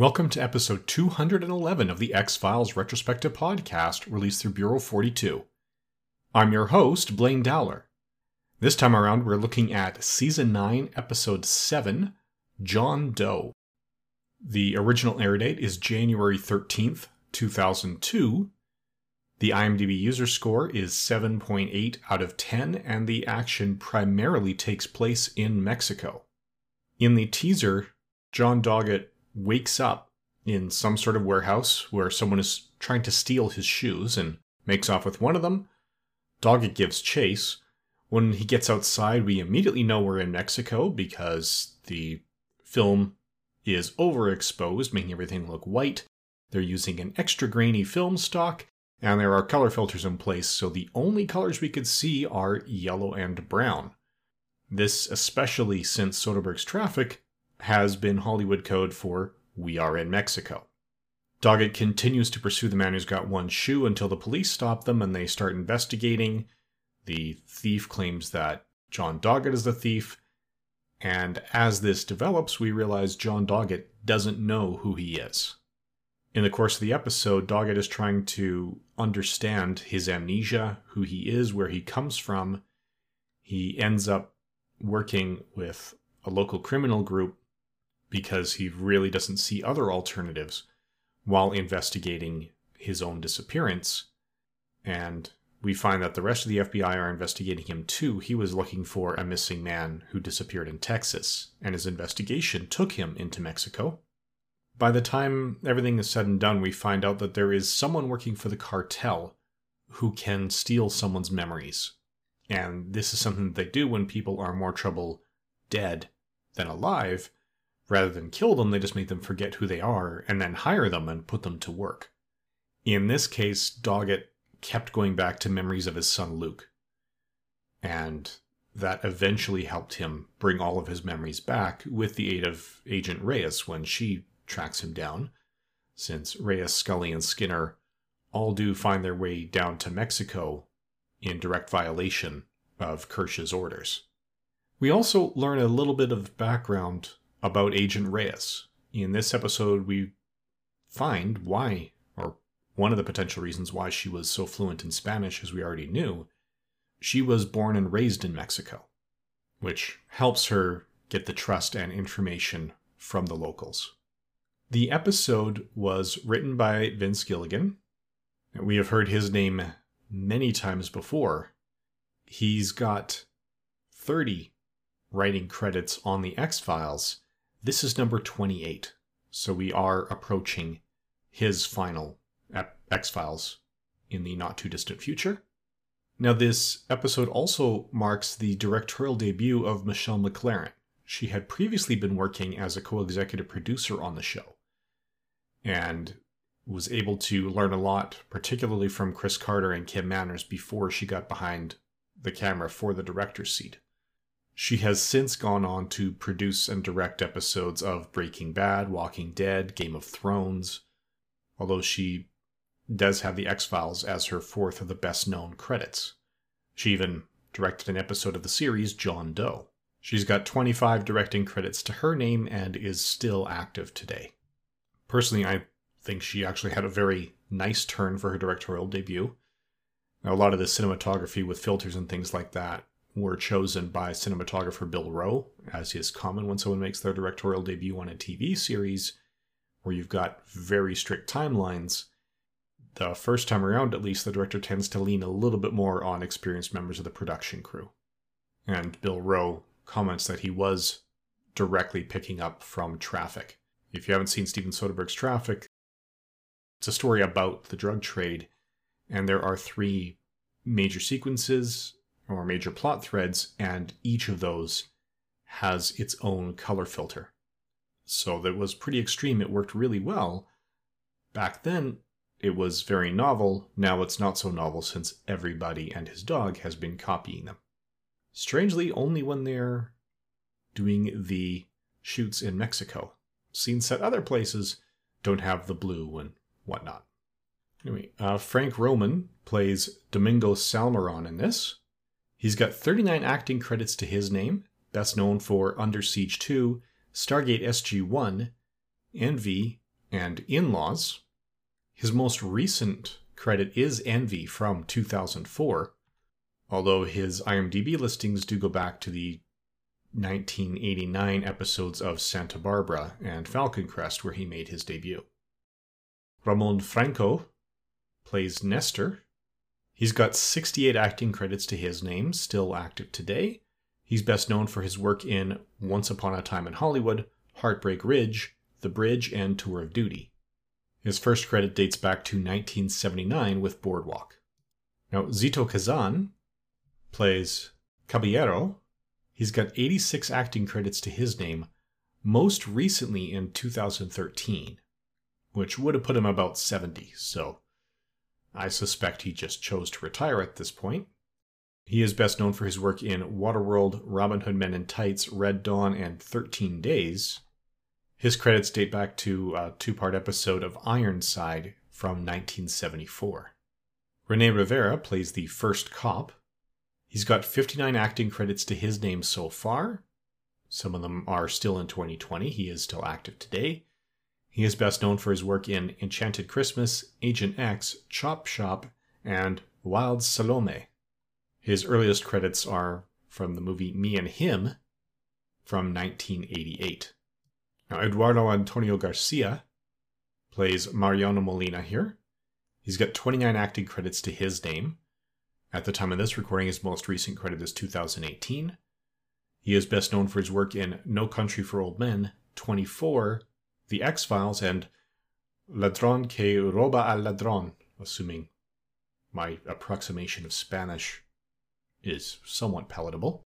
Welcome to episode 211 of the X Files Retrospective Podcast released through Bureau 42. I'm your host, Blaine Dowler. This time around, we're looking at Season 9, Episode 7 John Doe. The original air date is January 13th, 2002. The IMDb user score is 7.8 out of 10, and the action primarily takes place in Mexico. In the teaser, John Doggett wakes up in some sort of warehouse where someone is trying to steal his shoes and makes off with one of them. Doggett gives chase. When he gets outside, we immediately know we're in Mexico because the film is overexposed, making everything look white. They're using an extra grainy film stock, and there are color filters in place, so the only colors we could see are yellow and brown. This, especially since Soderbergh's Traffic has been Hollywood code for we are in Mexico. Doggett continues to pursue the man who's got one shoe until the police stop them and they start investigating. The thief claims that John Doggett is the thief, and as this develops, we realize John Doggett doesn't know who he is. In the course of the episode, Doggett is trying to understand his amnesia, who he is, where he comes from. He ends up working with a local criminal group because he really doesn't see other alternatives while investigating his own disappearance. And we find that the rest of the FBI are investigating him too. He was looking for a missing man who disappeared in Texas, and his investigation took him into Mexico. By the time everything is said and done, we find out that there is someone working for the cartel who can steal someone's memories. And this is something that they do when people are more trouble dead than alive, Rather than kill them, they just make them forget who they are and then hire them and put them to work. In this case, Doggett kept going back to memories of his son Luke. And that eventually helped him bring all of his memories back with the aid of Agent Reyes when she tracks him down, since Reyes, Scully, and Skinner all do find their way down to Mexico in direct violation of Kersh's orders. We also learn a little bit of background about Agent Reyes. In this episode, we find why, or one of the potential reasons why she was so fluent in Spanish, as we already knew. She was born and raised in Mexico, which helps her get the trust and information from the locals. The episode was written by Vince Gilligan. We have heard his name many times before. He's got 30 writing credits on The X Files, this is number 28, so we are approaching his final X Files in the not too distant future. Now, this episode also marks the directorial debut of Michelle MacLaren. She had previously been working as a co executive producer on the show and was able to learn a lot, particularly from Chris Carter and Kim Manners, before she got behind the camera for the director's seat. She has since gone on to produce and direct episodes of Breaking Bad, Walking Dead, Game of Thrones, although she does have The X Files as her fourth of the best known credits. She even directed an episode of the series John Doe. She's got 25 directing credits to her name and is still active today. Personally, I think she actually had a very nice turn for her directorial debut. Now, a lot of the cinematography with filters and things like that were chosen by cinematographer Bill Roe, as is common when someone makes their directorial debut on a TV series, where you've got very strict timelines. The first time around, at least, the director tends to lean a little bit more on experienced members of the production crew. And Bill Roe comments that he was directly picking up from Traffic. If you haven't seen Steven Soderbergh's Traffic, it's a story about the drug trade, and there are three major sequences or major plot threads, and each of those has its own color filter. So that was pretty extreme. It worked really well. Back then, it was very novel. Now it's not so novel since everybody and his dog has been copying them. Strangely, only when they're doing the shoots in Mexico. Scenes set other places don't have the blue and whatnot. Anyway, uh, Frank Roman plays Domingo Salmeron in this. He's got 39 acting credits to his name, best known for Under Siege 2, Stargate SG 1, and V, and In Laws. His most recent credit is Envy from 2004, although his IMDb listings do go back to the 1989 episodes of Santa Barbara and Falcon Crest, where he made his debut. Ramon Franco plays Nestor. He's got 68 acting credits to his name, still active today. He's best known for his work in Once Upon a Time in Hollywood, Heartbreak Ridge, The Bridge, and Tour of Duty. His first credit dates back to 1979 with Boardwalk. Now, Zitto Kazann plays Caballero. He's got 86 acting credits to his name, most recently in 2013, which would have put him about 70, so I suspect he just chose to retire at this point. He is best known for his work in Waterworld, Robin Hood Men in Tights, Red Dawn, and 13 Days. His credits date back to a two part episode of Ironside from 1974. Rene Rivera plays the first cop. He's got 59 acting credits to his name so far. Some of them are still in 2020. He is still active today. He is best known for his work in Enchanted Christmas, Agent X, Chop Shop, and Wild Salome. His earliest credits are from the movie Me and Him from 1988. Now, Eduardo Antonio Garcia plays Mariano Molina here. He's got 29 acting credits to his name. At the time of this recording, his most recent credit is 2018. He is best known for his work in No Country for Old Men, 24, The X Files, and Ladrón que roba al ladrón, assuming my approximation of Spanish is somewhat palatable.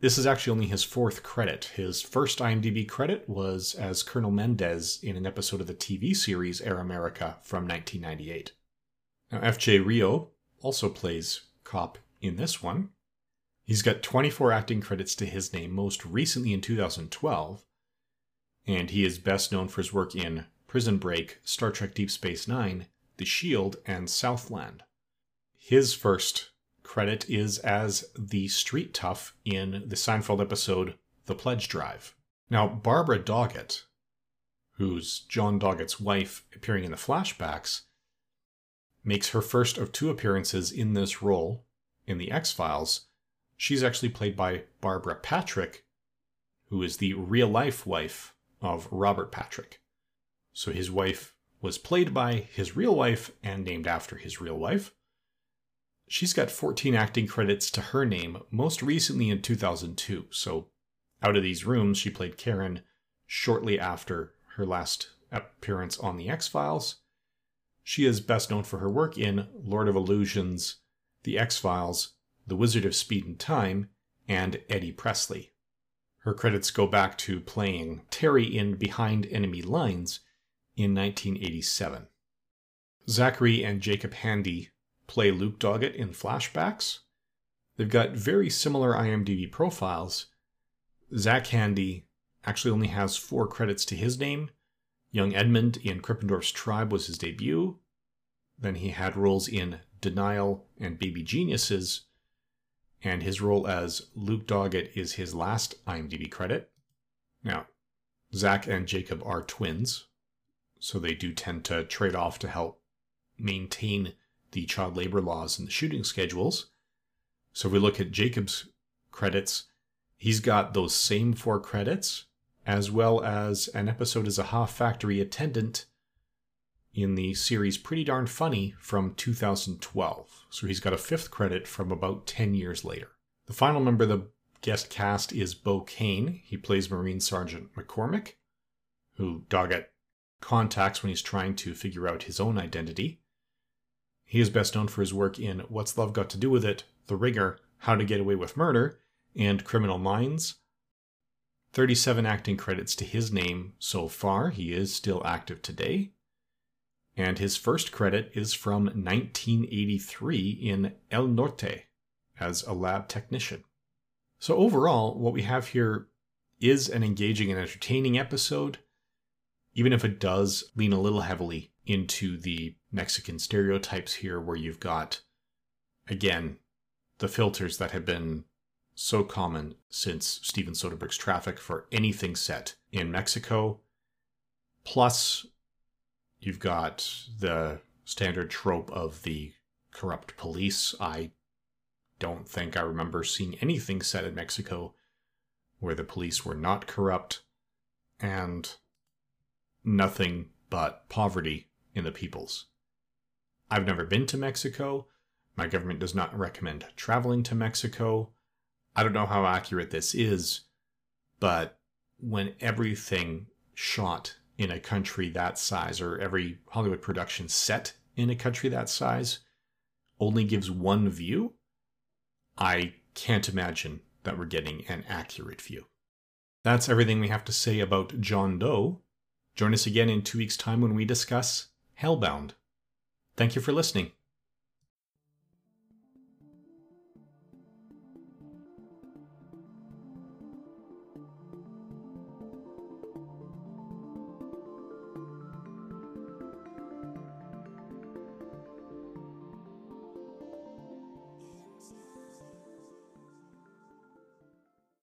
This is actually only his fourth credit. His first IMDb credit was as Colonel Mendez in an episode of the TV series Air America from 1998. Now, FJ Rio also plays cop in this one. He's got 24 acting credits to his name, most recently in 2012, and he is best known for his work in Prison Break, Star Trek Deep Space Nine, The Shield, and Southland. His first credit is as the street tough in the Seinfeld episode The Pledge Drive. Now, Barbara Doggett, who's John Doggett's wife appearing in the flashbacks, makes her first of two appearances in this role in The X Files. She's actually played by Barbara Patrick, who is the real life wife of Robert Patrick. So his wife was played by his real wife and named after his real wife. She's got 14 acting credits to her name, most recently in 2002. So, out of these rooms, she played Karen shortly after her last appearance on The X Files. She is best known for her work in Lord of Illusions, The X Files, The Wizard of Speed and Time, and Eddie Presley. Her credits go back to playing Terry in Behind Enemy Lines in 1987. Zachary and Jacob Handy play Luke Doggett in flashbacks. They've got very similar IMDb profiles. Zach Handy actually only has four credits to his name. Young Edmund in Krippendorf's Tribe was his debut. Then he had roles in Denial and Baby Geniuses, and his role as Luke Doggett is his last IMDb credit. Now, Zach and Jacob are twins, so they do tend to trade off to help maintain the child labor laws and the shooting schedules. So if we look at Jacob's credits, he's got those same four credits, as well as an episode as a half factory attendant in the series Pretty Darn Funny from 2012. So he's got a fifth credit from about 10 years later. The final member of the guest cast is Bo Kane. He plays Marine Sergeant McCormick, who Doggett contacts when he's trying to figure out his own identity. He is best known for his work in What's Love Got to Do with It, The Ringer, How to Get Away with Murder, and Criminal Minds. 37 acting credits to his name so far. He is still active today. And his first credit is from 1983 in El Norte as a lab technician. So, overall, what we have here is an engaging and entertaining episode, even if it does lean a little heavily into the Mexican stereotypes here, where you've got, again, the filters that have been so common since Steven Soderbergh's Traffic for anything set in Mexico, Plus, you've got the standard trope of the corrupt police. I don't think I remember seeing anything set in Mexico where the police were not corrupt, and nothing but poverty in the peoples. I've never been to Mexico. My government does not recommend traveling to Mexico. I don't know how accurate this is, but when everything shot in a country that size, or every Hollywood production set in a country that size, only gives one view, I can't imagine that we're getting an accurate view. That's everything we have to say about John Doe. Join us again in two weeks' time when we discuss Hellbound. Thank you for listening.